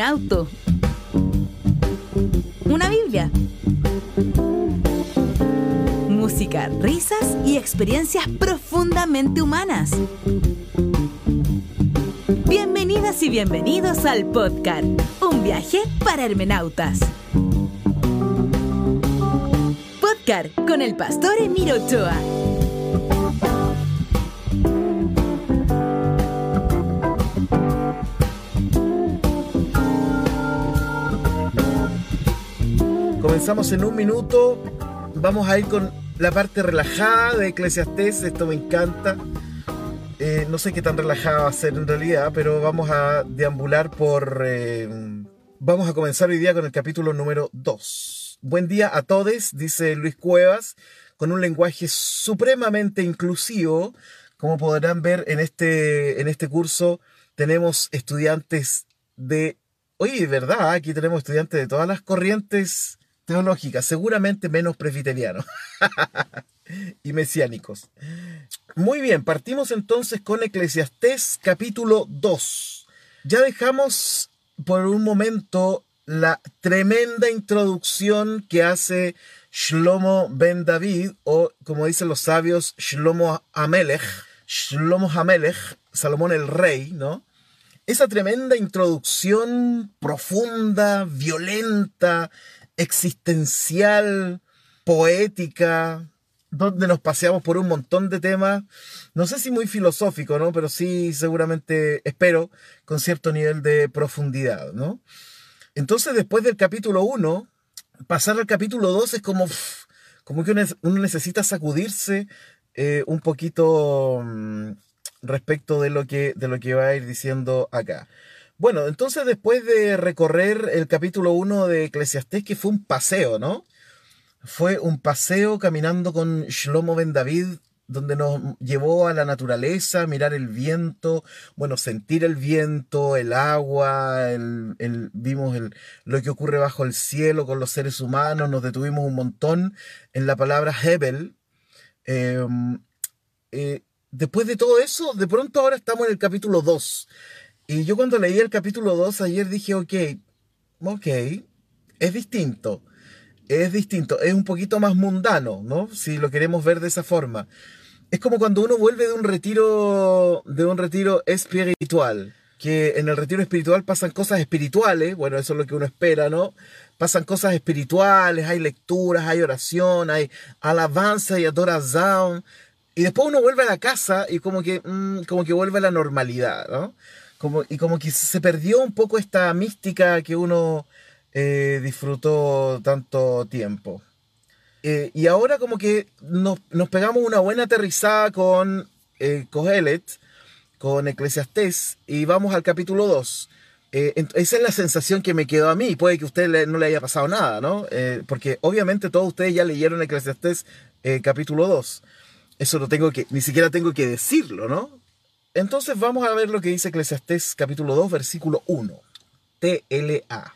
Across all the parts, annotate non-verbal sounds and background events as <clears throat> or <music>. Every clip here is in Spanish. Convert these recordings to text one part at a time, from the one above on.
auto, una Biblia, música, risas y experiencias profundamente humanas. Bienvenidas y bienvenidos al podcast Un viaje para hermenautas. Podcast con el pastor Emiro Ochoa. Comenzamos en un minuto. Vamos a ir con la parte relajada de Eclesiastés. Esto me encanta. Eh, no sé qué tan relajada va a ser en realidad, pero vamos a deambular por... eh, vamos a comenzar hoy día con el capítulo número 2. Buen día a todos, dice Luis Cuevas, con un lenguaje supremamente inclusivo. Como podrán ver en este, en este curso, tenemos estudiantes de... Oye, verdad, aquí tenemos estudiantes de todas las corrientes teológicas, seguramente menos presbiterianos <laughs> y mesiánicos. Muy bien, partimos entonces con Eclesiastés capítulo 2. Ya dejamos por un momento la tremenda introducción que hace Shlomo ben David, o como dicen los sabios, Shlomo Amelech, Shlomo Amelech, Salomón el rey, ¿no? Esa tremenda introducción profunda, violenta, existencial, poética, donde nos paseamos por un montón de temas, no sé si muy filosófico, ¿no? Pero sí seguramente, espero, con cierto nivel de profundidad, ¿no? Entonces, después del capítulo 1, pasar al capítulo 2 es como, como que uno, necesita sacudirse eh, un poquito mm, respecto de lo, que, de lo que va a ir diciendo acá. Bueno, entonces después de recorrer el capítulo 1 de Eclesiastés, que fue un paseo, ¿no? Fue un paseo caminando con Shlomo Ben David, donde nos llevó a la naturaleza, mirar el viento, bueno, sentir el viento, el agua, el, vimos el- lo que ocurre bajo el cielo con los seres humanos, nos detuvimos un montón en la palabra Hebel. Eh, eh, después de todo eso, de pronto ahora estamos en el capítulo 2. Y yo cuando leí el capítulo 2 ayer dije, ok, ok, es distinto es distinto, es un poquito más mundano, ¿no? Si lo queremos ver de esa forma. Es como cuando uno vuelve de un retiro, de un retiro espiritual, que en el retiro espiritual pasan cosas espirituales, bueno, eso es lo que uno espera, ¿no? Pasan cosas espirituales, hay lecturas, hay oración, hay alabanza y adoración, y después uno vuelve a la casa y como que, mm, como que vuelve a la normalidad, ¿no? Como, y como que se perdió un poco esta mística que uno eh, disfrutó tanto tiempo. Eh, y ahora como que nos, nos pegamos una buena aterrizada con eh, con Eclesiastés, y vamos al capítulo 2. Eh, esa es la sensación que me quedó a mí. Puede que a usted no le haya pasado nada, ¿no? Eh, porque obviamente todos ustedes ya leyeron Eclesiastés capítulo 2. Eso no tengo que, ni siquiera tengo que decirlo, ¿no? Entonces vamos a ver lo que dice Eclesiastés capítulo 2, versículo 1. TLA.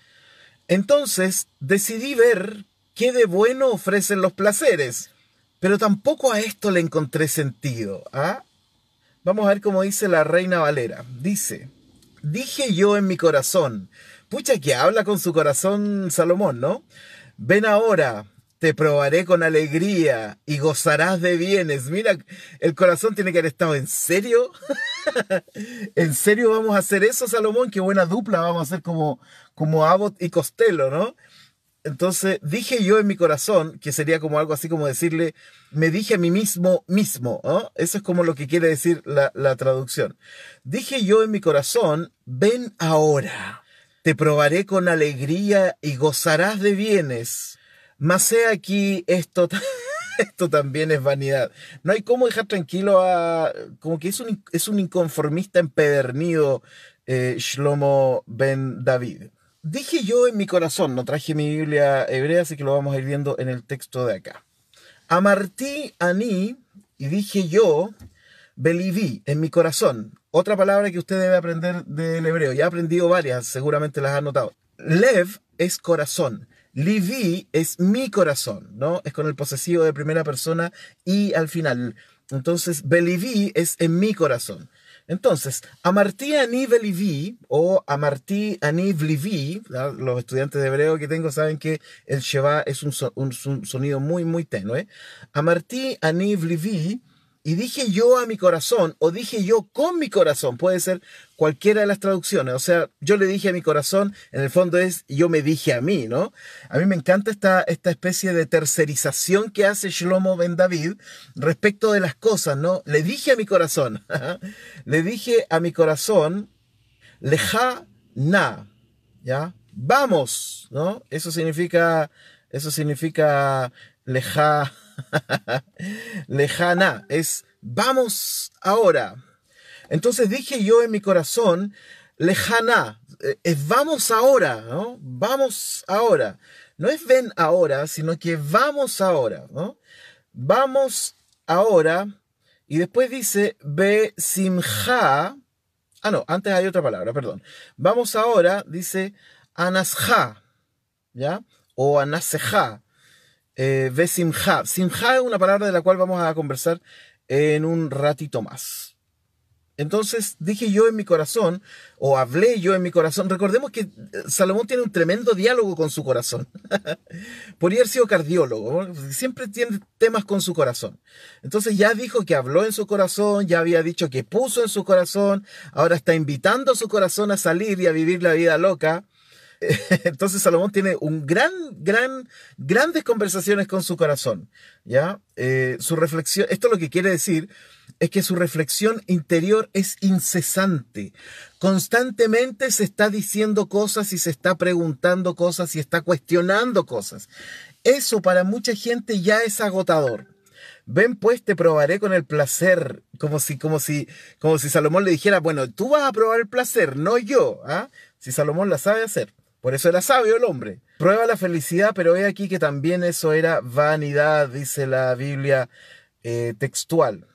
Entonces decidí ver qué de bueno ofrecen los placeres, pero tampoco a esto le encontré sentido. ¿ah? Vamos a ver cómo dice la reina Valera. Dice, dije yo en mi corazón, pucha que habla con su corazón Salomón, ¿no? Ven ahora, te probaré con alegría y gozarás de bienes. Mira, el corazón tiene que haber estado en serio. <laughs> ¿En serio vamos a hacer eso, Salomón? Qué buena dupla vamos a hacer como, como Abbott y Costello, ¿no? Entonces dije yo en mi corazón, que sería como algo así como decirle, me dije a mí mismo, mismo. Eso es como lo que quiere decir la traducción. Dije yo en mi corazón, ven ahora, te probaré con alegría y gozarás de bienes. Mas he aquí esto, <laughs> esto también es vanidad. No hay cómo dejar tranquilo a, como que es un, es un inconformista empedernido, eh, Shlomo Ben David. Dije yo en mi corazón, no traje mi Biblia hebrea, así que lo vamos a ir viendo en el texto de acá. Amartí aní, y dije yo, beliví, en mi corazón. Otra palabra que usted debe aprender del hebreo. Ya ha aprendido varias, seguramente las ha notado. Lev es corazón. Livi es mi corazón, ¿no? Es con el posesivo de primera persona y al final. Entonces, beliví es en mi corazón. Entonces, Amartí Aniv Levi o Amartí Aniv Levi, los estudiantes de hebreo que tengo saben que el Sheva es un, sonido muy, muy tenue. Amartí Aniv Levi y dije yo a mi corazón, o dije yo con mi corazón, puede ser cualquiera de las traducciones. O sea, yo le dije a mi corazón, en el fondo es yo me dije a mí, ¿no? A mí me encanta esta, esta especie de tercerización que hace Shlomo Ben David respecto de las cosas, ¿no? Le dije a mi corazón, <laughs> le dije a mi corazón, leja na, ¿ya? Vamos, ¿no? Eso significa, eso significa leja <laughs> lejana, es vamos ahora. Entonces dije yo en mi corazón, lejana, eh, es vamos ahora, ¿no? Vamos ahora. No es ven ahora, sino que vamos ahora, ¿no? Vamos ahora. Y después dice, be simja. Ah, no, antes hay otra palabra, perdón. Vamos ahora, dice anasja, ¿ya? O anaseja eh, ve simja. Simja es una palabra de la cual vamos a conversar en un ratito más. Entonces dije yo en mi corazón, o hablé yo en mi corazón, recordemos que eh, Salomón tiene un tremendo diálogo con su corazón. <laughs> Podría haber sido cardiólogo, siempre tiene temas con su corazón. Entonces ya dijo que habló en su corazón, ya había dicho que puso en su corazón, ahora está invitando a su corazón a salir y a vivir la vida loca. <laughs> Entonces Salomón tiene un gran, gran, grandes conversaciones con su corazón. ¿ya? Eh, su reflexión, esto lo que quiere decir es que su reflexión interior es incesante. Constantemente se está diciendo cosas y se está preguntando cosas y está cuestionando cosas. Eso para mucha gente ya es agotador. Ven pues te probaré con el placer, como si, como si, como si Salomón le dijera, bueno, tú vas a probar el placer, no yo, ¿ah? Si Salomón la sabe hacer. Por eso era sabio el hombre. Prueba la felicidad, pero he aquí que también eso era vanidad, dice la Biblia eh, textual.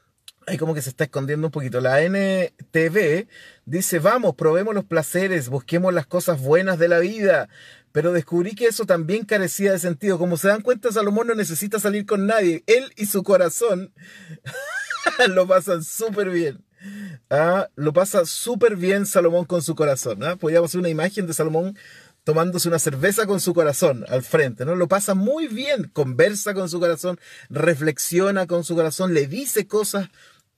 Ahí como que se está escondiendo un poquito. La NTV dice, vamos, probemos los placeres, busquemos las cosas buenas de la vida. Pero descubrí que eso también carecía de sentido. Como se dan cuenta, Salomón no necesita salir con nadie. Él y su corazón <laughs> lo pasan súper bien. Ah, lo pasa súper bien Salomón con su corazón. ¿ah? Podríamos hacer una imagen de Salomón tomándose una cerveza con su corazón al frente, ¿no? Lo pasa muy bien, conversa con su corazón, reflexiona con su corazón, le dice cosas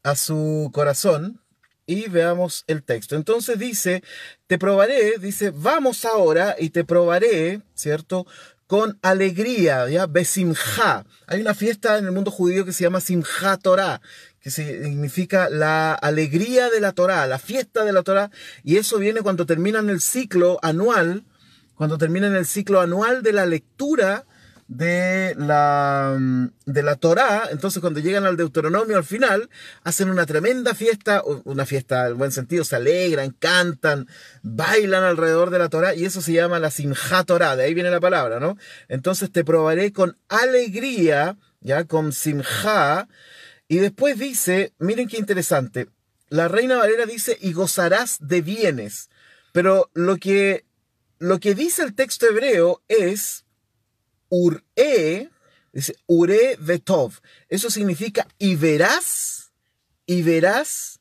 a su corazón. Y veamos el texto. Entonces dice, te probaré, dice, vamos ahora y te probaré, ¿cierto? Con alegría, ¿ya? Besimha. Hay una fiesta en el mundo judío que se llama Simha Torah, que significa la alegría de la Torah, la fiesta de la Torah, y eso viene cuando terminan el ciclo anual cuando terminan el ciclo anual de la lectura de la, de la Torá, entonces cuando llegan al Deuteronomio al final, hacen una tremenda fiesta, una fiesta en buen sentido, se alegran, cantan, bailan alrededor de la Torá, y eso se llama la Simha Torá, de ahí viene la palabra, ¿no? Entonces te probaré con alegría, ya, con Simha, y después dice, miren qué interesante, la Reina Valera dice, y gozarás de bienes, pero lo que lo que dice el texto hebreo es Ure, dice Ure Vetov. Eso significa y verás, y verás.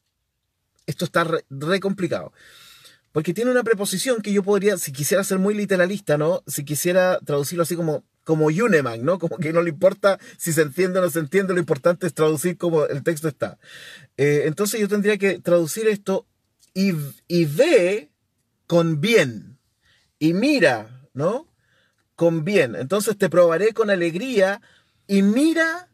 Esto está re, complicado. Porque tiene una preposición que yo podría, si quisiera ser muy literalista, ¿no? Si quisiera traducirlo así como, como Yuneman, ¿no? Como que no le importa si se entiende o no se entiende, lo importante es traducir como el texto está. Eh, entonces yo tendría que traducir esto y, y ve con bien y mira, ¿no? Con bien. Entonces te probaré con alegría y mira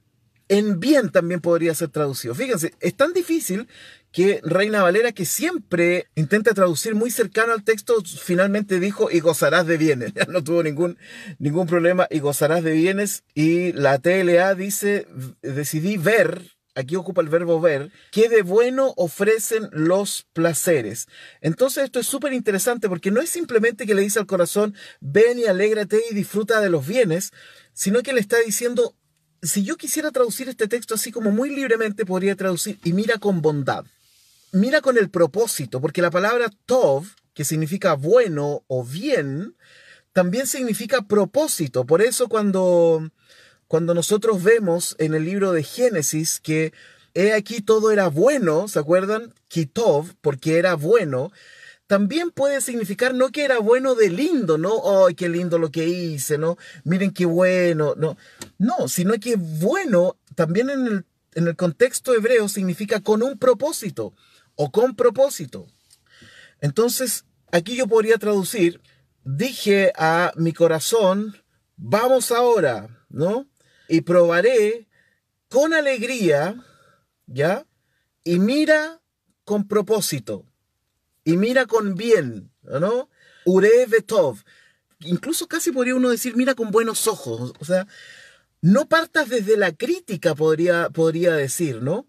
en bien también podría ser traducido. Fíjense, es tan difícil que Reina Valera, que siempre intenta traducir muy cercano al texto, finalmente dijo y gozarás de bienes. <laughs> No tuvo ningún, ningún problema y gozarás de bienes. Y la TLA dice, decidí ver aquí ocupa el verbo ver, que de bueno ofrecen los placeres. Entonces esto es súper interesante porque no es simplemente que le dice al corazón, ven y alégrate y disfruta de los bienes, sino que le está diciendo, si yo quisiera traducir este texto así como muy libremente, podría traducir, y mira con bondad, mira con el propósito, porque la palabra tov, que significa bueno o bien, también significa propósito. Por eso cuando cuando nosotros vemos en el libro de Génesis que he aquí todo era bueno, ¿se acuerdan? Kitov, porque era bueno, también puede significar no que era bueno de lindo, ¿no? ¡Ay, qué lindo lo que hice, ¿no? Miren qué bueno, no. No, sino que bueno también en el, en el contexto hebreo significa con un propósito o con propósito. Entonces, aquí yo podría traducir, dije a mi corazón, vamos ahora, ¿no? Y probaré con alegría, ¿ya? Y mira con propósito y mira con bien, ¿no? Ure Vetov. Incluso casi podría uno decir, mira con buenos ojos. O sea, no partas desde la crítica, podría, podría decir, ¿no?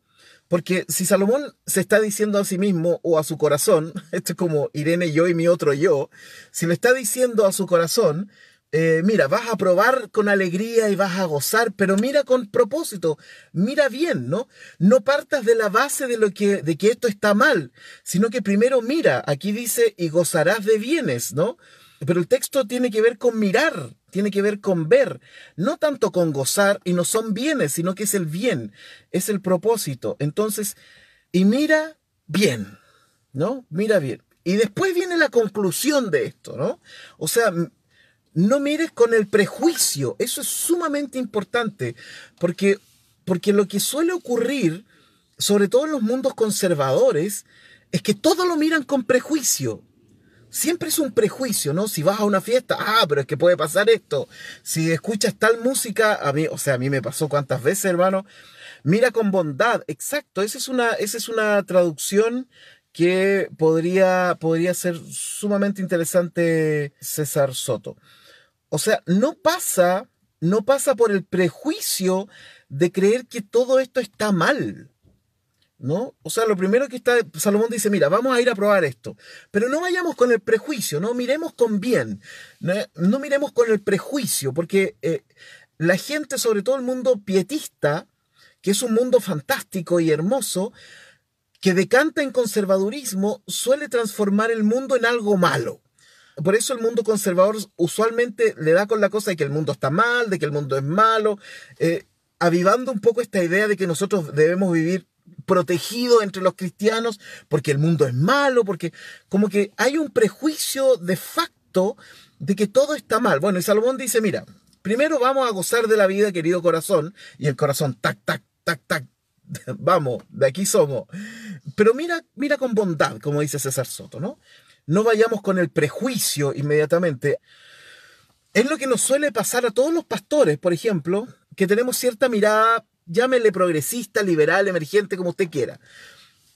Porque si Salomón se está diciendo a sí mismo o a su corazón, <laughs> esto es como Irene yo y mi otro yo, si le está diciendo a su corazón, eh, mira, vas a probar con alegría y vas a gozar, pero mira con propósito, mira bien, ¿no? No partas de la base de lo que, de que esto está mal, sino que primero mira, aquí dice, y gozarás de bienes, ¿no? Pero el texto tiene que ver con mirar, tiene que ver con ver, no tanto con gozar, y no son bienes, sino que es el bien, es el propósito. Entonces, y mira bien, ¿no? Mira bien. Y después viene la conclusión de esto, ¿no? O sea, no mires con el prejuicio. Eso es sumamente importante, porque, porque lo que suele ocurrir, sobre todo en los mundos conservadores, es que todo lo miran con prejuicio. Siempre es un prejuicio, ¿no? Si vas a una fiesta, ah, pero es que puede pasar esto. Si escuchas tal música, a mí, o sea, a mí me pasó cuántas veces, hermano. Mira con bondad, exacto. Esa es una, esa es una traducción que podría, podría ser sumamente interesante César Soto. O sea, no pasa, no pasa por el prejuicio de creer que todo esto está mal. ¿No? O sea, lo primero que está, Salomón dice, mira, vamos a ir a probar esto, pero no vayamos con el prejuicio, no miremos con bien, no, miremos con el prejuicio, porque eh, la gente, sobre todo el mundo pietista, que es un mundo fantástico y hermoso, que decanta en conservadurismo, suele transformar el mundo en algo malo. Por eso el mundo conservador usualmente le da con la cosa de que el mundo está mal, de que el mundo es malo, eh, avivando un poco esta idea de que nosotros debemos vivir protegidos entre los cristianos porque el mundo es malo, porque como que hay un prejuicio de facto de que todo está mal. Bueno, y Salomón dice, mira, primero vamos a gozar de la vida, querido corazón, y el corazón, tac, tac, tac, tac, <laughs> vamos, de aquí somos. Pero mira, mira con bondad, como dice César Soto, ¿no? No vayamos con el prejuicio inmediatamente. Es lo que nos suele pasar a todos los pastores, por ejemplo, que tenemos cierta mirada, llámele progresista, liberal, emergente, como usted quiera,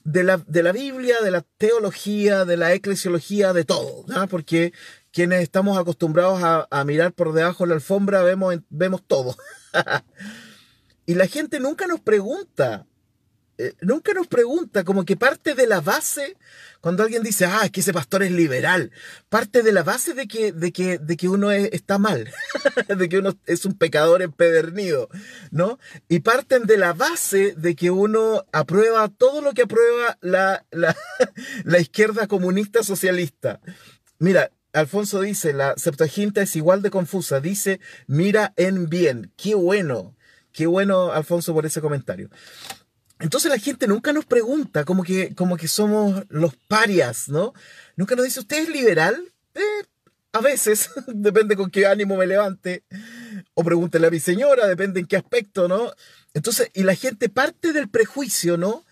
de la, de la Biblia, de la teología, de la eclesiología, de todo, porque quienes estamos acostumbrados a, mirar por debajo de la alfombra vemos, vemos todo. <laughs> y la gente nunca nos pregunta, eh, nunca nos pregunta, como que parte de la base, cuando alguien dice, ah, es que ese pastor es liberal, parte de la base de que, de que, de que uno está mal, <laughs> de que uno es un pecador empedernido, ¿no? Y parten de la base de que uno aprueba todo lo que aprueba la, la, <laughs> la izquierda comunista socialista. Mira, Alfonso dice, la Septuaginta es igual de confusa, dice, mira en bien, qué bueno. Qué bueno, Alfonso, por ese comentario. Entonces la gente nunca nos pregunta, como que, como que somos los parias, ¿no? Nunca nos dice, ¿usted es liberal? Eh, a veces, <laughs> depende con qué ánimo me levante. O pregúntele a mi señora, depende en qué aspecto, ¿no? Entonces, y la gente parte del prejuicio, ¿no?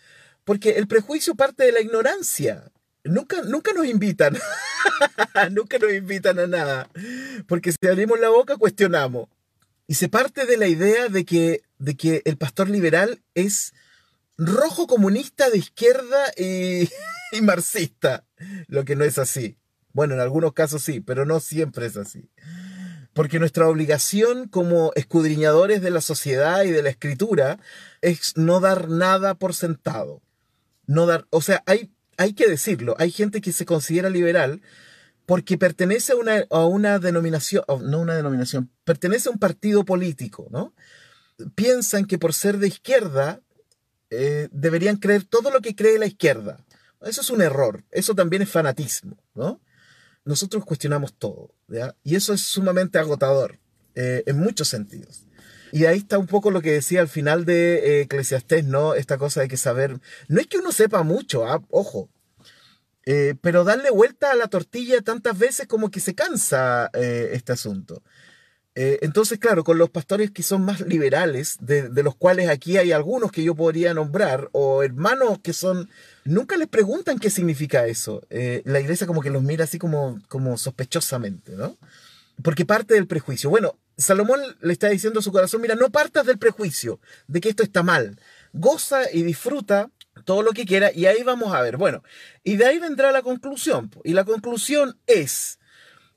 Porque el prejuicio parte de la ignorancia. Nunca, nunca nos invitan. <laughs> nunca nos invitan a nada. Porque si abrimos la boca, cuestionamos. Y se parte de la idea de que, de que el pastor liberal es rojo comunista de izquierda <laughs> y, marxista, lo que no es así. Bueno, en algunos casos sí, pero no siempre es así. Porque nuestra obligación como escudriñadores de la sociedad y de la escritura es no dar nada por sentado. No dar, o sea, hay, hay que decirlo, hay gente que se considera liberal porque pertenece a una, a una denominación, no una denominación, pertenece a un partido político, ¿no? Piensan que por ser de izquierda eh, deberían creer todo lo que cree la izquierda. Eso es un error, eso también es fanatismo, ¿no? Nosotros cuestionamos todo. Y eso es sumamente agotador, eh, en muchos sentidos. Y ahí está un poco lo que decía al final de eh, Eclesiastés, ¿no? Esta cosa de que saber, no es que uno sepa mucho, ¿ah? ojo, eh, pero darle vuelta a la tortilla tantas veces como que se cansa este asunto. Entonces, claro, con los pastores que son más liberales, de, los cuales aquí hay algunos que yo podría nombrar, o hermanos que son, nunca les preguntan qué significa eso. la iglesia como que los mira así como, como sospechosamente, ¿no? Porque parte del prejuicio. Bueno, Salomón le está diciendo a su corazón, mira, no partas del prejuicio de que esto está mal. Goza y disfruta todo lo que quiera y ahí vamos a ver. Bueno, y de ahí vendrá la conclusión. Y la conclusión es,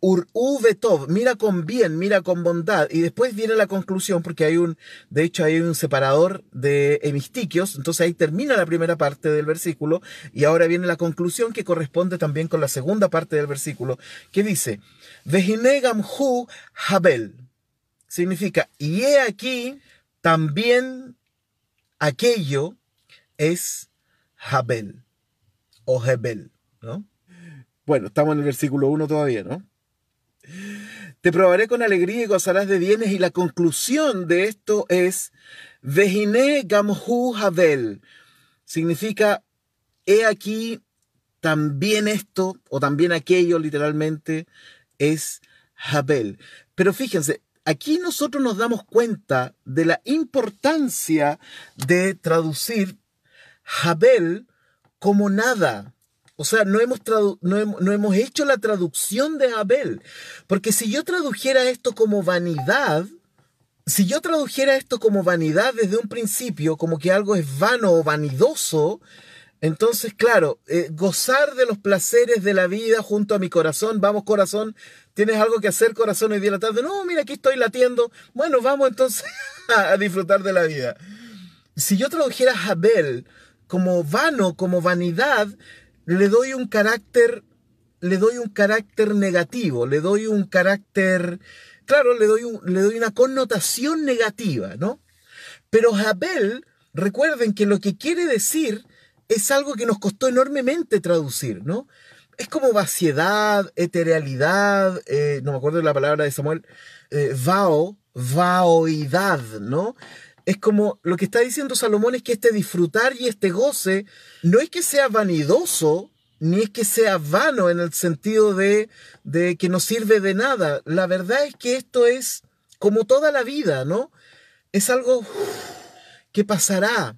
Ur-u Betov, mira con bien, mira con bondad. Y después viene la conclusión, porque hay un, de hecho hay un separador de hemistiquios, entonces ahí termina la primera parte del versículo, y ahora viene la conclusión que corresponde también con la segunda parte del versículo, que dice, Vehinegam hu Habel. Significa, y he aquí, también aquello es Habel, o Hebel, ¿no? Bueno, estamos en el versículo 1 todavía, ¿no? Te probaré con alegría y gozarás de bienes. Y la conclusión de esto es, Vejine gamhu havel. Significa, he aquí, también esto, o también aquello, literalmente, es Habel. Pero fíjense, aquí nosotros nos damos cuenta de la importancia de traducir Habel como nada. O sea, no hemos, no, hemos, hecho la traducción de Abel. Porque si yo tradujera esto como vanidad, si yo tradujera esto como vanidad desde un principio, como que algo es vano o vanidoso, entonces, claro, eh, gozar de los placeres de la vida junto a mi corazón, vamos corazón, tienes algo que hacer corazón hoy día la tarde, no, mira, aquí estoy latiendo, bueno, vamos entonces <laughs> a, disfrutar de la vida. Si yo tradujera Abel como vano, como vanidad, le doy un carácter, le doy un carácter negativo, le doy un carácter, claro, le doy, le doy una connotación negativa, ¿no? Pero Abel, recuerden que lo que quiere decir es algo que nos costó enormemente traducir, ¿no? Es como vaciedad, eterealidad, eh, no me acuerdo la palabra de Samuel, eh, vao, vaoidad, ¿no? Es como lo que está diciendo Salomón es que este disfrutar y este goce no es que sea vanidoso, ni es que sea vano en el sentido de, de que no sirve de nada. La verdad es que esto es como toda la vida, ¿no? Es algo que pasará.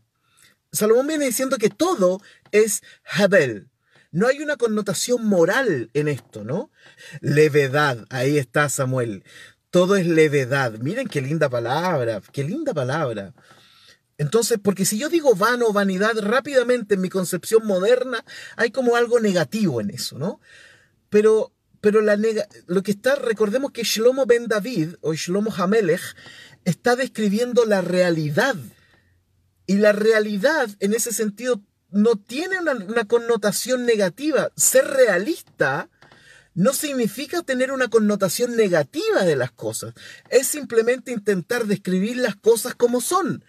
Salomón viene diciendo que todo es Habel. No hay una connotación moral en esto, ¿no? Levedad, ahí está Samuel todo es levedad. Miren qué linda palabra, qué linda palabra. Entonces, porque si yo digo vano, vanidad, rápidamente en mi concepción moderna hay como algo negativo en eso, ¿no? Pero, pero la lo que está, recordemos que Shlomo ben David o Shlomo Hamelech está describiendo la realidad. Y la realidad, en ese sentido, no tiene una connotación negativa. Ser realista no significa tener una connotación negativa de las cosas. Es simplemente intentar describir las cosas como son.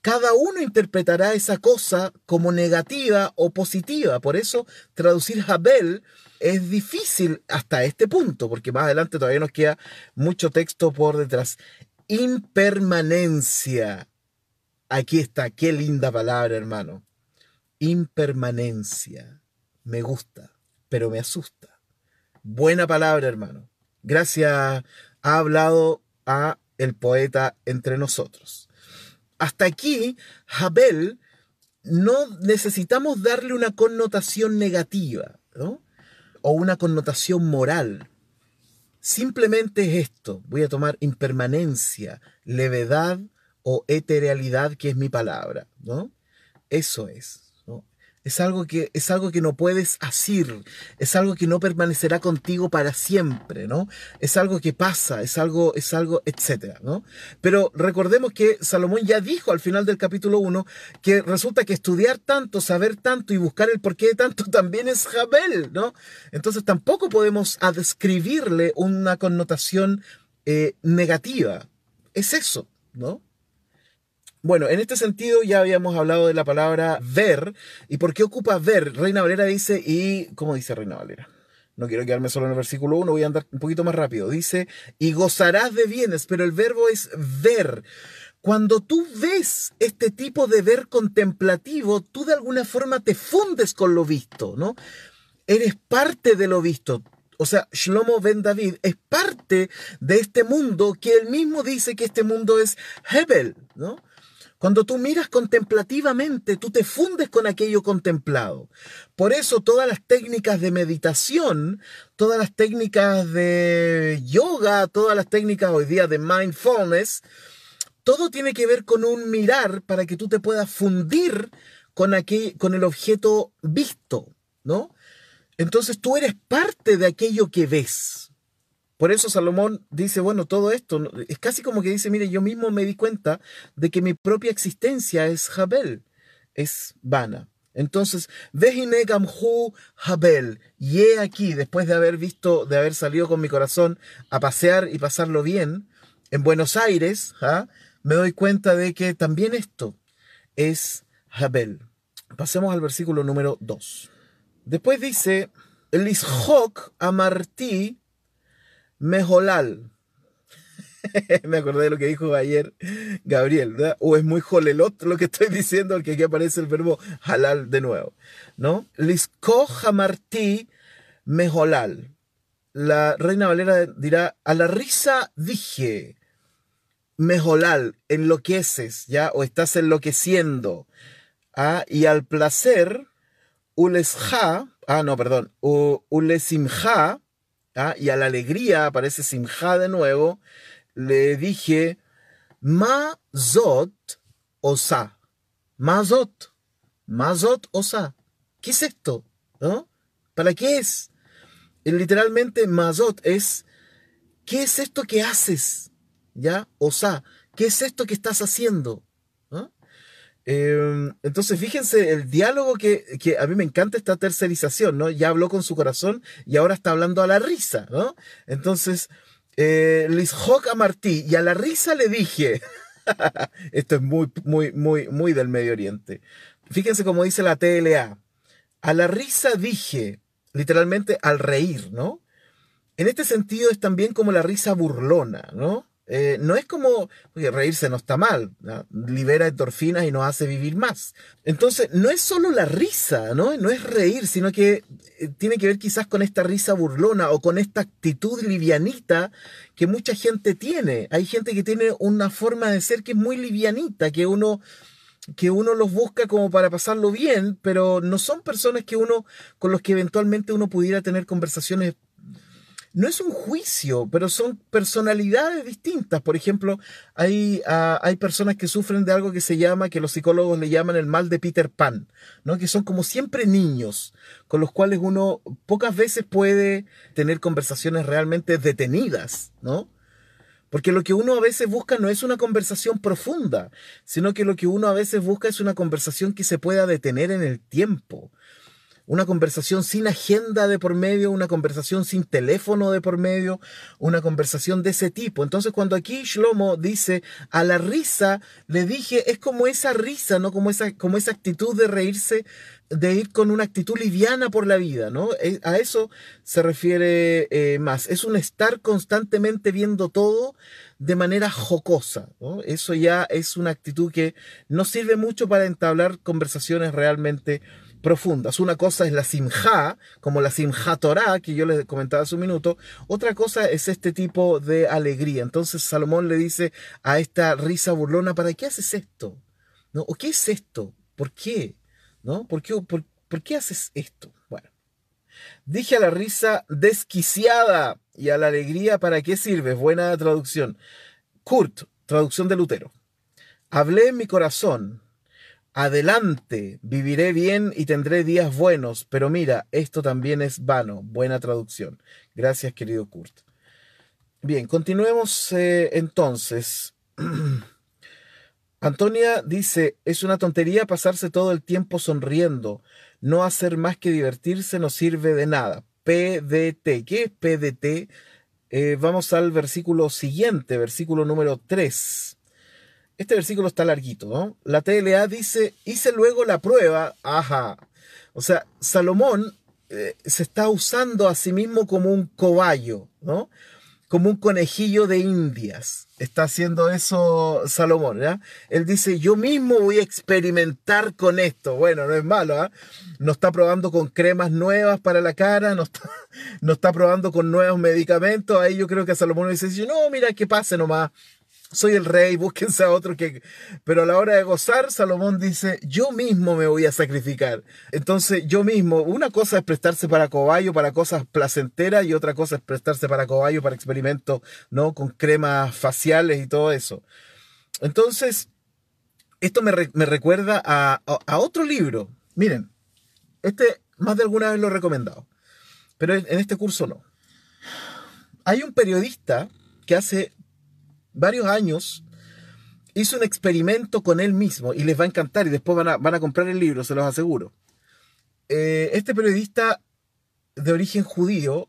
Cada uno interpretará esa cosa como negativa o positiva. Por eso traducir Habel es difícil hasta este punto, porque más adelante todavía nos queda mucho texto por detrás. Impermanencia. Aquí está, qué linda palabra, hermano. Impermanencia. Me gusta, pero me asusta. Buena palabra, hermano. Gracias ha hablado a el poeta entre nosotros. Hasta aquí, Habel, no necesitamos darle una connotación negativa, ¿no? O una connotación moral. Simplemente es esto. Voy a tomar impermanencia, levedad o eterealidad, que es mi palabra, ¿no? Eso es. Es algo que, es algo que no puedes asir, es algo que no permanecerá contigo para siempre, ¿no? Es algo que pasa, es algo, es algo, etcétera, ¿no? Pero recordemos que Salomón ya dijo al final del capítulo 1 que resulta que estudiar tanto, saber tanto y buscar el porqué de tanto <laughs> también es Jabel, ¿no? Entonces tampoco podemos describirle una connotación eh, negativa. Es eso, ¿no? Bueno, en este sentido ya habíamos hablado de la palabra ver. ¿Y por qué ocupa ver? Reina Valera dice, y ¿cómo dice Reina Valera? No quiero quedarme solo en el versículo 1, voy a andar un poquito más rápido. Dice, y gozarás de bienes, pero el verbo es ver. cuando tú ves este tipo de ver contemplativo, tú de alguna forma te fundes con lo visto, ¿no? Eres parte de lo visto. O sea, Shlomo Ben David es parte de este mundo que él mismo dice que este mundo es Hebel, ¿no? Cuando tú miras contemplativamente, tú te fundes con aquello contemplado. Por eso todas las técnicas de meditación, todas las técnicas de yoga, todas las técnicas hoy día de mindfulness, todo tiene que ver con un mirar para que tú te puedas fundir con, con el objeto visto, ¿no? Entonces tú eres parte de aquello que ves. Por eso Salomón dice, bueno, todo esto es casi como que dice, mire, yo mismo me di cuenta de que mi propia existencia es Jabel, es vana. Entonces, Vejinegamhu Jabel, y he aquí, después de haber visto, de haber salido con mi corazón a pasear y pasarlo bien en Buenos Aires, ¿ah? me doy cuenta de que también esto es Jabel. Pasemos al versículo número 2. Después dice, Lishok amartí Mejolal. <laughs> Me acordé de lo que dijo ayer Gabriel, ¿verdad? O es muy jolelot lo que estoy diciendo, porque aquí aparece el verbo halal de nuevo, ¿no? Lisco jamartí mejolal. La reina Valera dirá, a la risa dije, mejolal, enloqueces, ¿ya? O estás enloqueciendo. ¿ah? Y al placer, ulesja, ah, no, perdón, ulesimja, ¿ah? y a la alegría aparece Simja de nuevo, le dije, Mazot osa. Mazot. Mazot osa. ¿Qué es esto? ¿No? ¿Para qué es? Literalmente, Mazot es, ¿qué es esto que haces? ¿Ya? Osa. ¿Qué es esto que estás haciendo? Em, entonces, fíjense el diálogo que, a mí me encanta esta tercerización, ¿no? Ya habló con su corazón y ahora está hablando a la risa, ¿no? Entonces, eh, a Martí y a la risa le dije, <laughs> esto es muy, muy, muy, muy del Medio Oriente. Fíjense cómo dice la TLA. A la risa dije, literalmente al reír, ¿no? En este sentido es también como la risa burlona, ¿no? Eh, no es como, reírse no está mal, libera endorfinas y nos hace vivir más. Entonces, no es solo la risa, ¿no? No es reír, sino que eh, tiene que ver quizás con esta risa burlona o con esta actitud livianita que mucha gente tiene. Hay gente que tiene una forma de ser que es muy livianita, que uno que uno los busca como para pasarlo bien, pero no son personas que uno con los que eventualmente uno pudiera tener conversaciones no es un juicio, pero son personalidades distintas. Por ejemplo, hay, ah, hay personas que sufren de algo que se llama, que los psicólogos le llaman el mal de Peter Pan, ¿no? que son como siempre niños, con los cuales uno pocas veces puede tener conversaciones realmente detenidas, ¿no? Porque lo que uno a veces busca no es una conversación profunda, sino que lo que uno a veces busca es una conversación que se pueda detener en el tiempo una conversación sin agenda de por medio, una conversación sin teléfono de por medio, una conversación de ese tipo. Entonces cuando aquí Shlomo dice a la risa, le dije, es como esa risa, ¿no? Como esa, como esa actitud de reírse, de ir con una actitud liviana por la vida, ¿no? Eh, a eso se refiere eh, más. Es un estar constantemente viendo todo de manera jocosa. Eso ya es una actitud que no sirve mucho para entablar conversaciones realmente profundas. Una cosa es la simja, como la simja Torah, que yo les comentaba hace un minuto. Otra cosa es este tipo de alegría. Entonces Salomón le dice a esta risa burlona, ¿para qué haces esto? ¿No? ¿O qué es esto? ¿Por qué? ¿No? ¿Por qué, por, por qué haces esto? Bueno. Dije a la risa desquiciada y a la alegría, ¿para qué sirve? Buena traducción. Kurt, traducción de Lutero. Hablé en mi corazón, Adelante, viviré bien y tendré días buenos, pero mira, esto también es vano. Buena traducción. Gracias, querido Kurt. Bien, continuemos eh, entonces. <clears throat> Antonia dice, es una tontería pasarse todo el tiempo sonriendo. No hacer más que divertirse no sirve de nada. PDT. ¿Qué es PDT? Eh, vamos al versículo siguiente, versículo número 3 este versículo está larguito, ¿no? La TLA dice, hice luego la prueba, ajá. O sea, Salomón eh, se está usando a sí mismo como un cobayo, ¿no? como un conejillo de indias. Está haciendo eso Salomón, ¿ya? Él dice, yo mismo voy a experimentar con esto. Bueno, no es malo, ¿ah? No está probando con cremas nuevas para la cara, no está, <laughs> no está probando con nuevos medicamentos. Ahí yo creo que Salomón dice, no, mira, que pase nomás soy el rey, búsquense a otro que... Pero a la hora de gozar, Salomón dice, yo mismo me voy a sacrificar. Entonces, yo mismo, una cosa es prestarse para cobayo, para cosas placenteras, y otra cosa es prestarse para cobayo, para experimentos, ¿no? Con cremas faciales y todo eso. Entonces, esto me, recuerda a, a, otro libro. Miren, este más de alguna vez lo he recomendado, pero en este curso no. Hay un periodista que hace varios años, hizo un experimento con él mismo y les va a encantar y después van a, van a comprar el libro, se los aseguro. Eh, este periodista de origen judío,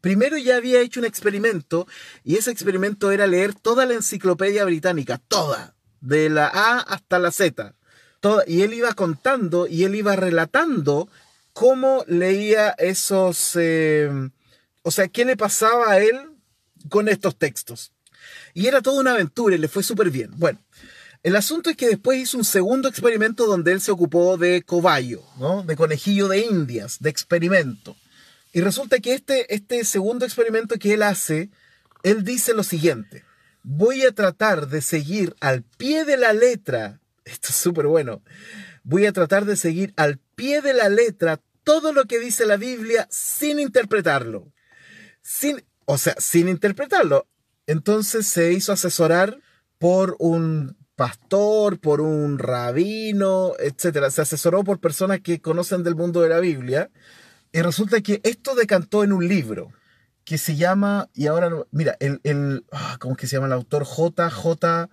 primero ya había hecho un experimento y ese experimento era leer toda la enciclopedia británica, toda, de la A hasta la Z. Toda, y él iba contando y él iba relatando cómo leía esos... Eh, o sea, qué le pasaba a él con estos textos. Y era toda una aventura y le fue súper bien. Bueno, el asunto es que después hizo un segundo experimento donde él se ocupó de cobayo, ¿no? De conejillo de indias, de experimento. Y resulta que este, este segundo experimento que él hace, él dice lo siguiente. Voy a tratar de seguir al pie de la letra, <laughs> esto es súper bueno, voy a tratar de seguir al pie de la letra todo lo que dice la Biblia sin interpretarlo. Sin, o sea, sin interpretarlo. Entonces se hizo asesorar por un pastor, por un rabino, etc. Se asesoró por personas que conocen del mundo de la Biblia. Y resulta que esto decantó en un libro que se llama, y ahora, mira, el, el ah, ¿cómo es que se llama el autor? JJ,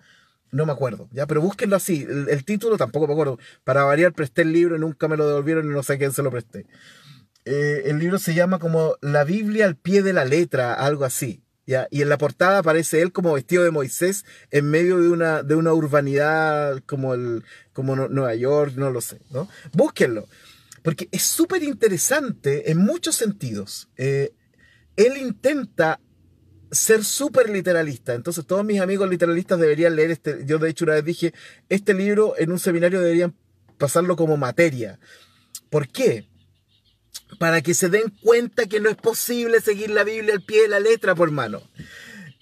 no me acuerdo, ya, pero búsquenlo así. El, título tampoco me acuerdo. Para variar, presté el libro y nunca me lo devolvieron y no sé quién se lo presté. Eh, el libro se llama como La Biblia al pie de la letra, algo así. Y en la portada aparece él como vestido de Moisés en medio de una, de una urbanidad como, el, como Nueva York, no lo sé. Búsquenlo, porque es súper interesante en muchos sentidos. Eh, él intenta ser súper literalista. Entonces todos mis amigos literalistas deberían leer este. Yo de hecho una vez dije, este libro en un seminario deberían pasarlo como materia. ¿Por qué? Para que se den cuenta que no es posible seguir la Biblia al pie de la letra, por mano.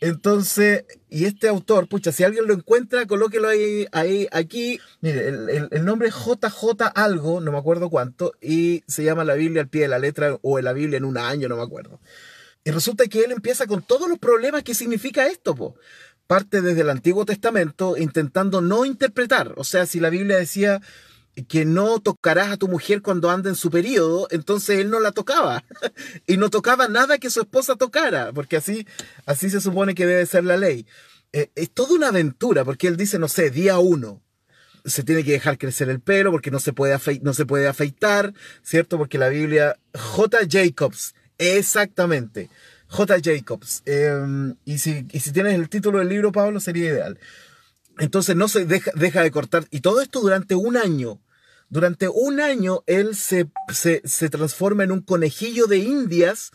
Entonces, y este autor, pucha, si alguien lo encuentra, colóquelo ahí, aquí. Mire, el, el, nombre es JJ algo, no me acuerdo cuánto, y se llama la Biblia al pie de la letra, o la Biblia en un año, no me acuerdo. Y resulta que él empieza con todos los problemas que significa esto, po. Parte desde el Antiguo Testamento intentando no interpretar. O sea, si la Biblia decía, que no tocarás a tu mujer cuando anda en su periodo, entonces él no la tocaba. <laughs> y no tocaba nada que su esposa tocara, porque así, así se supone que debe ser la ley. Eh, es toda una aventura, porque él dice, no sé, día uno, se tiene que dejar crecer el pelo porque no se puede, no se puede afeitar, ¿cierto? Porque la Biblia, J. Jacobs, exactamente, J. Jacobs. Em, y, si, y si tienes el título del libro, Pablo, sería ideal. Entonces no se deja, deja de cortar. Y todo esto durante un año. Durante un año él se, se, transforma en un conejillo de indias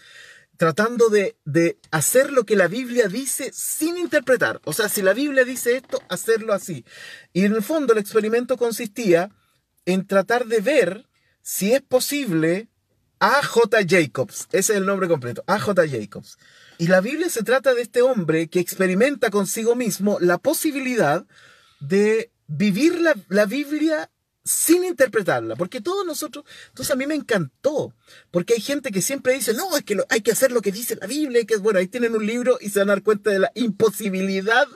tratando de, de, hacer lo que la Biblia dice sin interpretar. O sea, si la Biblia dice esto, hacerlo así. Y en el fondo el experimento consistía en tratar de ver si es posible A.J. Jacobs. Ese es el nombre completo. A.J. Jacobs. Y la Biblia se trata de este hombre que experimenta consigo mismo la posibilidad de vivir la, la Biblia sin interpretarla, porque todos nosotros, entonces a mí me encantó, porque hay gente que siempre dice, no, es que hay que hacer lo que dice la Biblia, que es bueno, ahí tienen un libro y se van a dar cuenta de la imposibilidad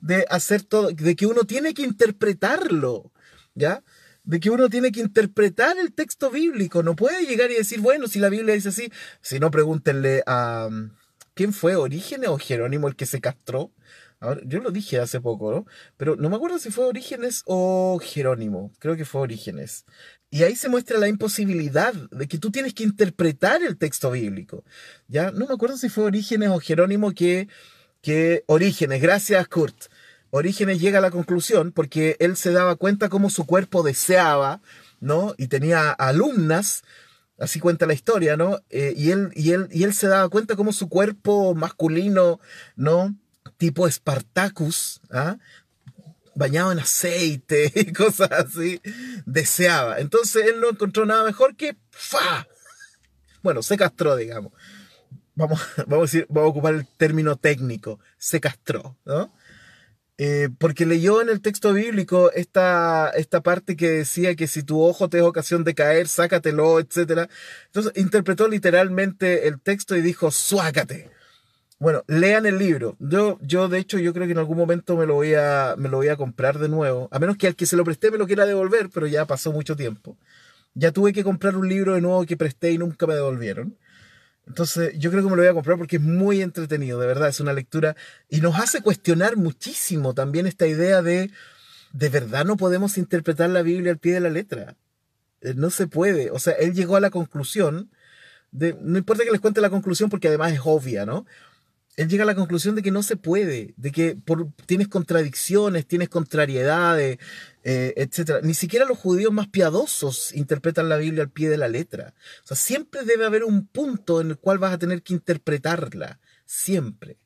de hacer todo, de que uno tiene que interpretarlo, ¿ya? De que uno tiene que interpretar el texto bíblico, no puede llegar y decir, bueno, si la Biblia dice así, si no pregúntenle a, ¿quién fue? ¿Orígenes o Jerónimo el que se castró? Yo lo dije hace poco, ¿no? Pero no me acuerdo si fue Orígenes o Jerónimo. Creo que fue Orígenes. Y ahí se muestra la imposibilidad de que tú tienes que interpretar el texto bíblico. Ya no me acuerdo si fue Orígenes o Jerónimo que, que Orígenes, gracias Kurt. Orígenes llega a la conclusión porque él se daba cuenta cómo su cuerpo deseaba, ¿no? Y tenía alumnas Así cuenta la historia, ¿no? Eh, y, él, y, él, y él se daba cuenta cómo su cuerpo masculino, ¿no? Tipo Spartacus, ¿ah? bañado en aceite <laughs> y cosas así, deseaba. Entonces él no encontró nada mejor que ¡fa! Bueno, se castró, digamos. Vamos, <laughs> vamos, a decir, vamos a ocupar el término técnico, se castró, ¿no? Eh, porque leyó en el texto bíblico esta, esta parte que decía que si tu ojo te es ocasión de caer, sácatelo, etc. Entonces interpretó literalmente el texto y dijo, suácate. Bueno, lean el libro. Yo, yo, de hecho, yo creo que en algún momento me lo voy a, me lo voy a comprar de nuevo. A menos que al que se lo presté me lo quiera devolver, pero ya pasó mucho tiempo. Ya tuve que comprar un libro de nuevo que presté y nunca me devolvieron. Entonces, yo creo que me lo voy a comprar porque es muy entretenido, de verdad, es una lectura y nos hace cuestionar muchísimo también esta idea de, de verdad no podemos interpretar la Biblia al pie de la letra. Eh, no se puede. O sea, él llegó a la conclusión de, no importa que les cuente la conclusión porque además es obvia, ¿no? Él llega a la conclusión de que no se puede, de que por, tienes contradicciones, tienes contrariedades, eh, etc. Ni siquiera los judíos más piadosos interpretan la Biblia al pie de la letra. O sea, siempre debe haber un punto en el cual vas a tener que interpretarla, siempre.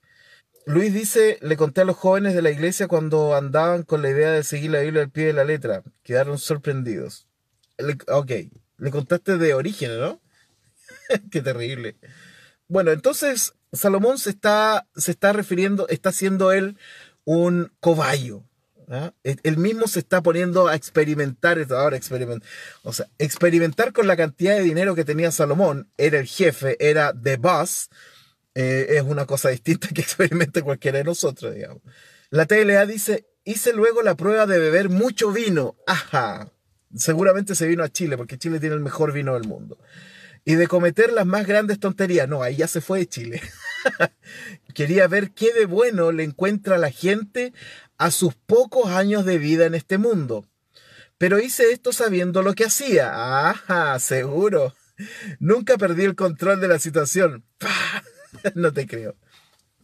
Luis dice, le conté a los jóvenes de la iglesia cuando andaban con la idea de seguir la Biblia al pie de la letra. Quedaron sorprendidos. ok, le contaste de origen, ¿no? <laughs> Qué terrible. Bueno, entonces Salomón se está, se está refiriendo, está siendo él un cobayo. ¿ah? Él mismo se está poniendo a experimentar, ahora experiment, o sea, experimentar con la cantidad de dinero que tenía Salomón, era el jefe, era the boss, eh, es una cosa distinta que <laughs> experimente cualquiera de nosotros, digamos. La TLA dice, hice luego la prueba de beber mucho vino. Ajá. Seguramente se vino a Chile, porque Chile tiene el mejor vino del mundo y de cometer las más grandes tonterías. No, ahí ya se fue de Chile. <laughs> Quería ver qué de bueno le encuentra la gente a sus pocos años de vida en este mundo. Pero hice esto sabiendo lo que hacía. Ajá, seguro. Nunca perdí el control de la situación. <laughs> no te creo.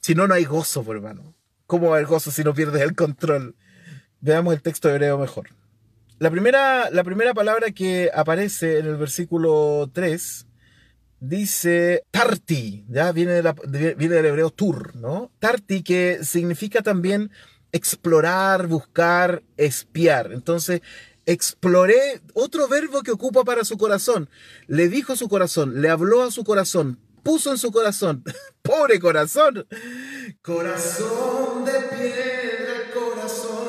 Si no, no hay gozo, hermano. ¿Cómo va a gozo si no pierdes el control? Veamos el texto hebreo mejor. La primera, la primera palabra que aparece en el versículo 3 dice tarti, ya viene, viene del hebreo tur, ¿no? Tarti que significa también explorar, buscar, espiar. Entonces, exploré otro verbo que ocupa para su corazón. Le dijo a su corazón, le habló a su corazón, puso en su corazón. <laughs> Pobre corazón. Corazón de piedra, corazón.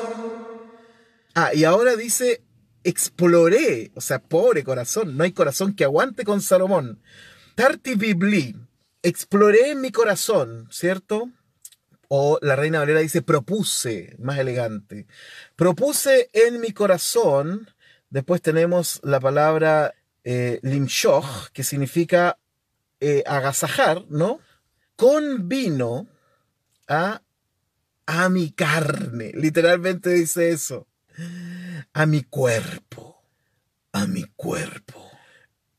Ah, y ahora dice, exploré. O sea, pobre corazón. No hay corazón que aguante con Salomón. Tarti Bibli, exploré en mi corazón, ¿cierto? O la Reina Valera dice propuse, más elegante. Propuse en mi corazón. Después tenemos la palabra eh, limshoch, que significa eh, agasajar, ¿no? Con vino a, a mi carne. Literalmente dice eso. A mi cuerpo. A mi cuerpo.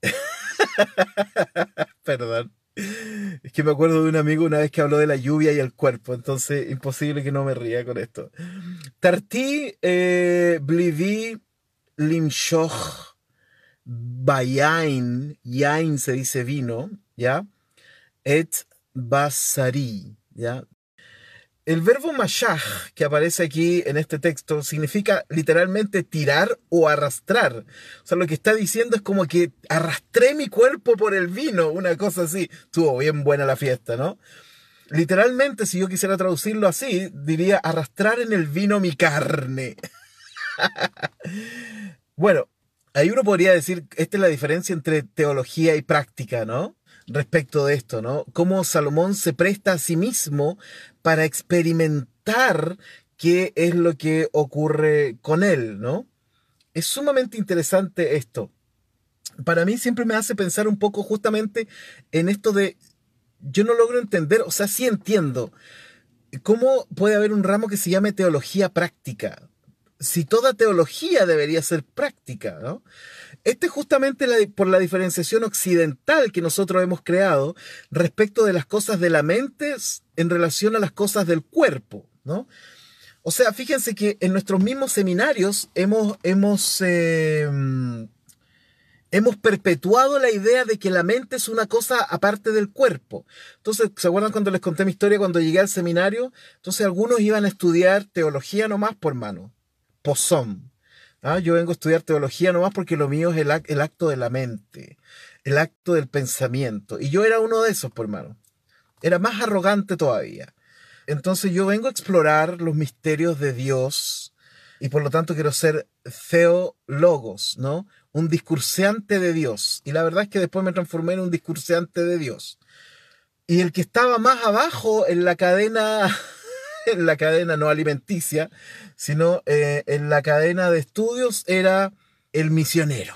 <laughs> <laughs> Perdón. Es que me acuerdo de un amigo una vez que habló de la lluvia y el cuerpo, entonces imposible que no me ría con esto. Tarti eh, blivi limshoch bayain, yain se dice vino, ¿ya? Et basari, ¿ya? El verbo mashach que aparece aquí en este texto significa literalmente tirar o arrastrar. O sea, lo que está diciendo es como que arrastré mi cuerpo por el vino, una cosa así. Estuvo bien buena la fiesta, ¿no? Literalmente, si yo quisiera traducirlo así, diría arrastrar en el vino mi carne. <laughs> bueno, ahí uno podría decir, esta es la diferencia entre teología y práctica, ¿no? Respecto de esto, ¿no? Cómo Salomón se presta a sí mismo para experimentar qué es lo que ocurre con él, ¿no? Es sumamente interesante esto. Para mí siempre me hace pensar un poco justamente en esto de, yo no logro entender, o sea, sí entiendo, cómo puede haber un ramo que se llame teología práctica, si toda teología debería ser práctica, ¿no? Este es justamente por la diferenciación occidental que nosotros hemos creado respecto de las cosas de la mente en relación a las cosas del cuerpo, ¿no? O sea, fíjense que en nuestros mismos seminarios hemos, hemos, em, hemos perpetuado la idea de que la mente es una cosa aparte del cuerpo. Entonces, ¿se acuerdan cuando les conté mi historia cuando llegué al seminario? Entonces algunos iban a estudiar teología nomás por mano, pozón. ¿Ah? Yo vengo a estudiar teología nomás porque lo mío es el, el acto de la mente, el acto del pensamiento. Y yo era uno de esos, por mano. Era más arrogante todavía. Entonces yo vengo a explorar los misterios de Dios y por lo tanto quiero ser theologos, ¿no? Un discurseante de Dios. Y la verdad es que después me transformé en un discurseante de Dios. Y el que estaba más abajo en la cadena, en la cadena no alimenticia, sino eh, en la cadena de estudios era el misionero.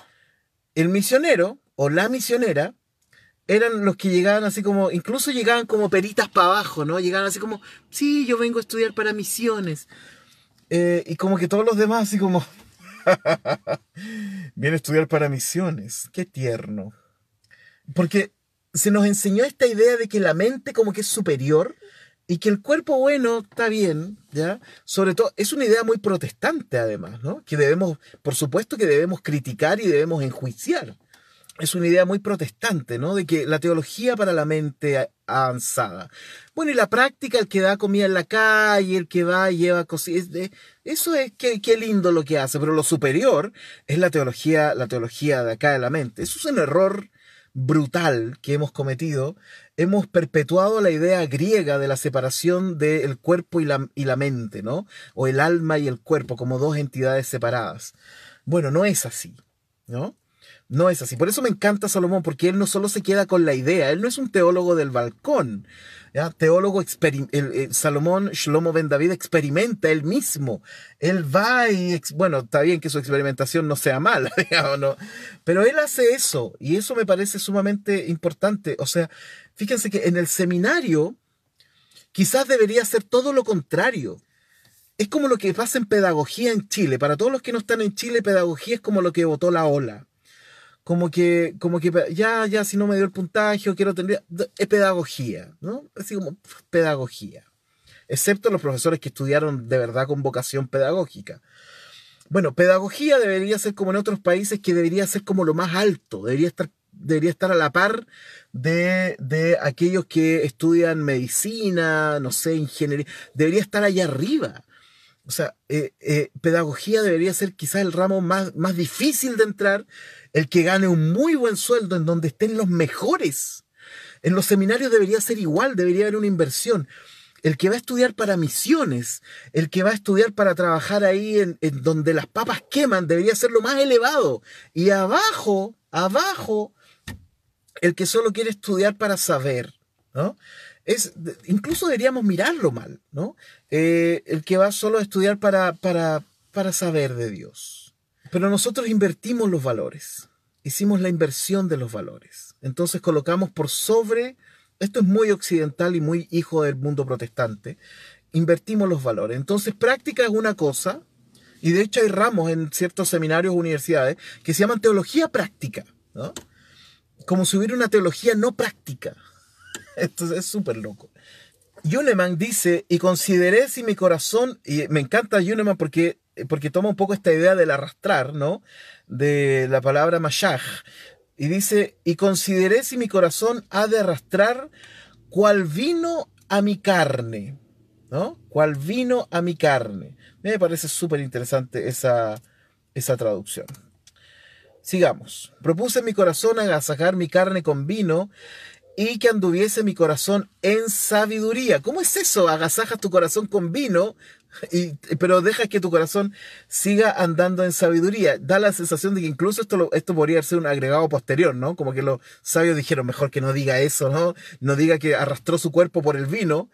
El misionero o la misionera eran los que llegaban así como, incluso llegaban como peritas para abajo, ¿no? Llegaban así como, sí, yo vengo a estudiar para misiones. Eh, y como que todos los demás así como, <laughs> viene a estudiar para misiones. Qué tierno. Porque se nos enseñó esta idea de que la mente como que es superior y que el cuerpo bueno está bien, ¿ya? Sobre todo, es una idea muy protestante además, ¿no? Que debemos, por supuesto que debemos criticar y debemos enjuiciar es una idea muy protestante, ¿no? De que la teología para la mente avanzada. Bueno, y la práctica, el que da comida en la calle, el que va y lleva cosas, eso es qué, qué lindo lo que hace, pero lo superior es la teología, la teología de acá de la mente. Eso es un error brutal que hemos cometido. Hemos perpetuado la idea griega de la separación del cuerpo y la, y la mente, ¿no? O el alma y el cuerpo como dos entidades separadas. Bueno, no es así, ¿no? No es así. Por eso me encanta Salomón, porque él no solo se queda con la idea, él no es un teólogo del balcón. Teólogo, el, Salomón Shlomo Ben David experimenta él mismo. Él va y, bueno, está bien que su experimentación no sea mala, <laughs> digamos, ¿no? pero él hace eso y eso me parece sumamente importante. O sea, fíjense que en el seminario quizás debería ser todo lo contrario. Es como lo que pasa en pedagogía en Chile. Para todos los que no están en Chile, pedagogía es como lo que votó la ola como que, como que ya, ya, si no me dio el puntaje quiero tener, es pedagogía, ¿no? Así como pedagogía. Excepto los profesores que estudiaron de verdad con vocación pedagógica. Bueno, pedagogía debería ser como en otros países, que debería ser como lo más alto, debería estar, debería estar a la par de, de aquellos que estudian medicina, no sé, ingeniería, debería estar allá arriba. O sea, eh, eh, pedagogía debería ser quizás el ramo más, más difícil de entrar, el que gane un muy buen sueldo en donde estén los mejores. En los seminarios debería ser igual, debería haber una inversión. El que va a estudiar para misiones, el que va a estudiar para trabajar ahí en, donde las papas queman, debería ser lo más elevado. Y abajo, abajo, el que solo quiere estudiar para saber, ¿no? Es, incluso deberíamos mirarlo mal, ¿no? Eh, el que va solo a estudiar para, para, para saber de Dios. Pero nosotros invertimos los valores, hicimos la inversión de los valores. Entonces colocamos por sobre, esto es muy occidental y muy hijo del mundo protestante, invertimos los valores. Entonces práctica es una cosa, y de hecho hay ramos en ciertos seminarios o universidades que se llaman teología práctica, ¿no? Como si hubiera una teología no práctica. <laughs> Esto es súper loco. Yuneman dice, y consideré si mi corazón, y me encanta Yuneman porque porque toma un poco esta idea del arrastrar, ¿no? De la palabra mashach. Y dice, y consideré si mi corazón ha de arrastrar cual vino a mi carne, ¿no? Cual vino a mi carne. Me parece súper interesante esa, esa traducción. Sigamos. Propuse en mi corazón agasajar mi carne con vino y que anduviese mi corazón en sabiduría. ¿Cómo es eso? Agasajas tu corazón con vino, y, pero dejas que tu corazón siga andando en sabiduría. Da la sensación de que incluso esto, esto podría ser un agregado posterior, ¿no? Como que los sabios dijeron, mejor que no diga eso, ¿no? No diga que arrastró su cuerpo por el vino,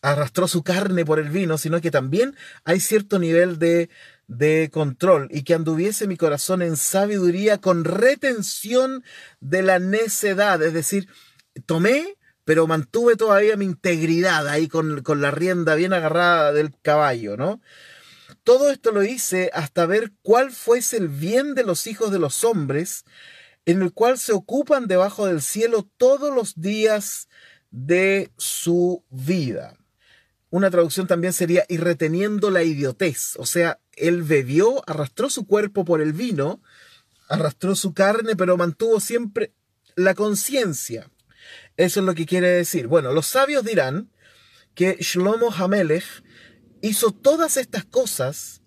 arrastró su carne por el vino, sino que también hay cierto nivel de, de control y que anduviese mi corazón en sabiduría con retención de la necedad, es decir, tomé, pero mantuve todavía mi integridad ahí con, la rienda bien agarrada del caballo, ¿no? Todo esto lo hice hasta ver cuál fuese el bien de los hijos de los hombres, en el cual se ocupan debajo del cielo todos los días de su vida. Una traducción también sería y reteniendo la idiotez, o sea, él bebió, arrastró su cuerpo por el vino, arrastró su carne, pero mantuvo siempre la conciencia. Eso es lo que quiere decir. Bueno, los sabios dirán que Shlomo Hamelech hizo todas estas cosas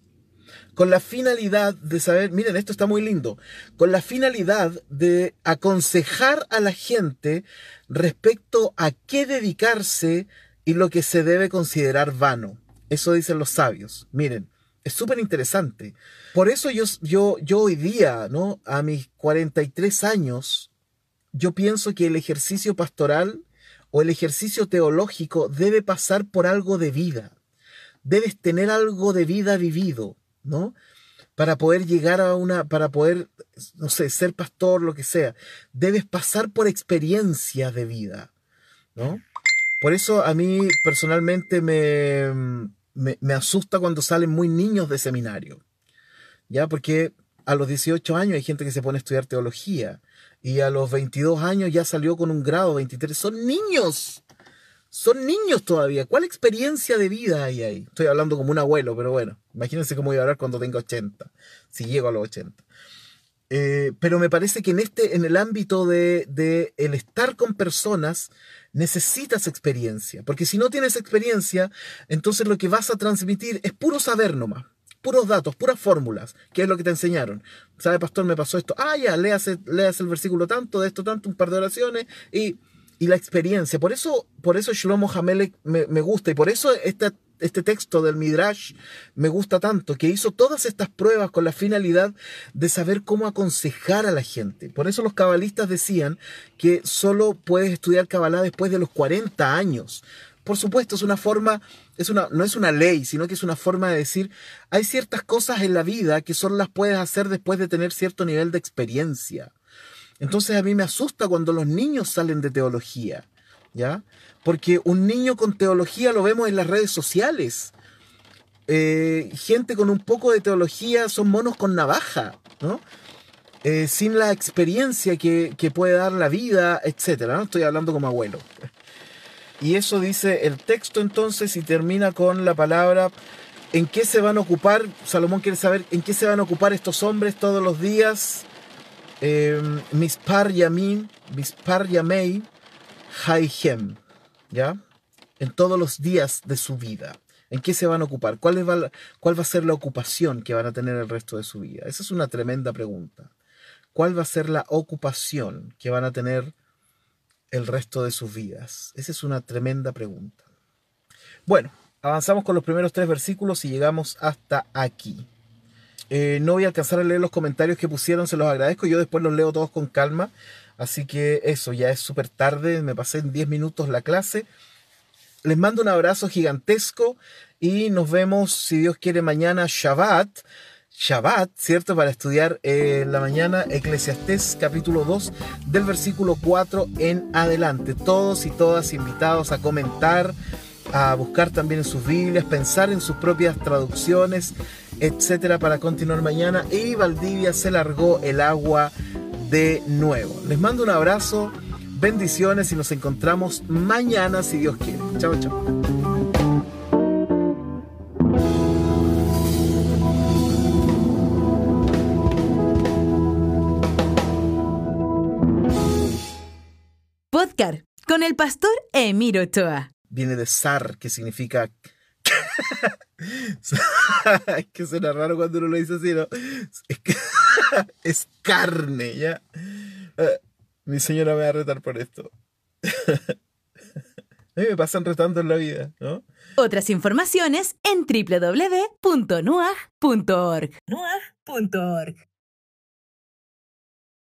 con la finalidad de saber, miren, esto está muy lindo, con la finalidad de aconsejar a la gente respecto a qué dedicarse y lo que se debe considerar vano. Eso dicen los sabios. Miren, es súper interesante. Por eso yo, yo, yo hoy día, ¿no? A mis 43 años, yo pienso que el ejercicio pastoral o el ejercicio teológico debe pasar por algo de vida. Debes tener algo de vida vivido, ¿no? Para poder llegar a una, para poder, no sé, ser pastor, lo que sea. Debes pasar por experiencias de vida, ¿no? Por eso a mí personalmente me, me, asusta cuando salen muy niños de seminario. ¿Ya? Porque a los 18 años hay gente que se pone a estudiar teología y a los 22 años ya salió con un grado, 23. Son niños. Son niños todavía. ¿Cuál experiencia de vida hay ahí? Estoy hablando como un abuelo, pero bueno, imagínense cómo voy a hablar cuando tenga 80, si llego a los 80. Eh, pero me parece que en este, en el ámbito de, de el estar con personas, necesitas experiencia, porque si no tienes experiencia, entonces lo que vas a transmitir es puro saber nomás, puros datos, puras fórmulas, que es lo que te enseñaron. ¿Sabe, pastor? Me pasó esto. Ah, ya, leas, el versículo tanto, de esto tanto, un par de oraciones y, y la experiencia. Por eso, por eso Shlomo Hamelech me, me gusta y por eso esta este texto del Midrash me gusta tanto, que hizo todas estas pruebas con la finalidad de saber cómo aconsejar a la gente. Por eso los cabalistas decían que solo puedes estudiar Kabbalah después de los 40 años. Por supuesto, es una forma, es una, no es una ley, sino que es una forma de decir, hay ciertas cosas en la vida que solo las puedes hacer después de tener cierto nivel de experiencia. Entonces a mí me asusta cuando los niños salen de teología, ¿ya? Porque un niño con teología lo vemos en las redes sociales. Eh, gente con un poco de teología son monos con navaja, ¿no? Eh, sin la experiencia que, puede dar la vida, etc. ¿no? Estoy hablando como abuelo. Y eso dice el texto entonces y termina con la palabra en qué se van a ocupar. Salomón quiere saber en qué se van a ocupar estos hombres todos los días. Eh, mispar Yamin, Mispar Yamei, Haihem. ¿ya? En todos los días de su vida. ¿En qué se van a ocupar? ¿Cuál va, ¿Cuál va a ser la ocupación que van a tener el resto de su vida? Esa es una tremenda pregunta. ¿Cuál va a ser la ocupación que van a tener el resto de sus vidas? Esa es una tremenda pregunta. Bueno, avanzamos con los primeros tres versículos y llegamos hasta aquí. Eh, no voy a alcanzar a leer los comentarios que pusieron, se los agradezco. Yo después los leo todos con calma. Así que eso, ya es súper tarde, me pasé en 10 minutos la clase. Les mando un abrazo gigantesco y nos vemos, si Dios quiere, mañana Shabbat. Shabbat, ¿cierto? Para estudiar en la mañana Eclesiastés capítulo 2 del versículo 4 en adelante. Todos y todas invitados a comentar, a buscar también en sus Biblias, pensar en sus propias traducciones, etcétera, para continuar mañana. Y Valdivia se largó el agua de nuevo. Les mando un abrazo, bendiciones y nos encontramos mañana si Dios quiere. Chao, chao. Podcast con el pastor Emiro Ochoa. Viene de zar, que significa es <laughs> que suena raro cuando uno lo dice así, ¿no? Es, que <laughs> es carne, ¿ya? Eh, mi señora me va a retar por esto. <laughs> A mí me pasan retando en la vida, ¿no? Otras informaciones en www.nuag.org. Nuag.org.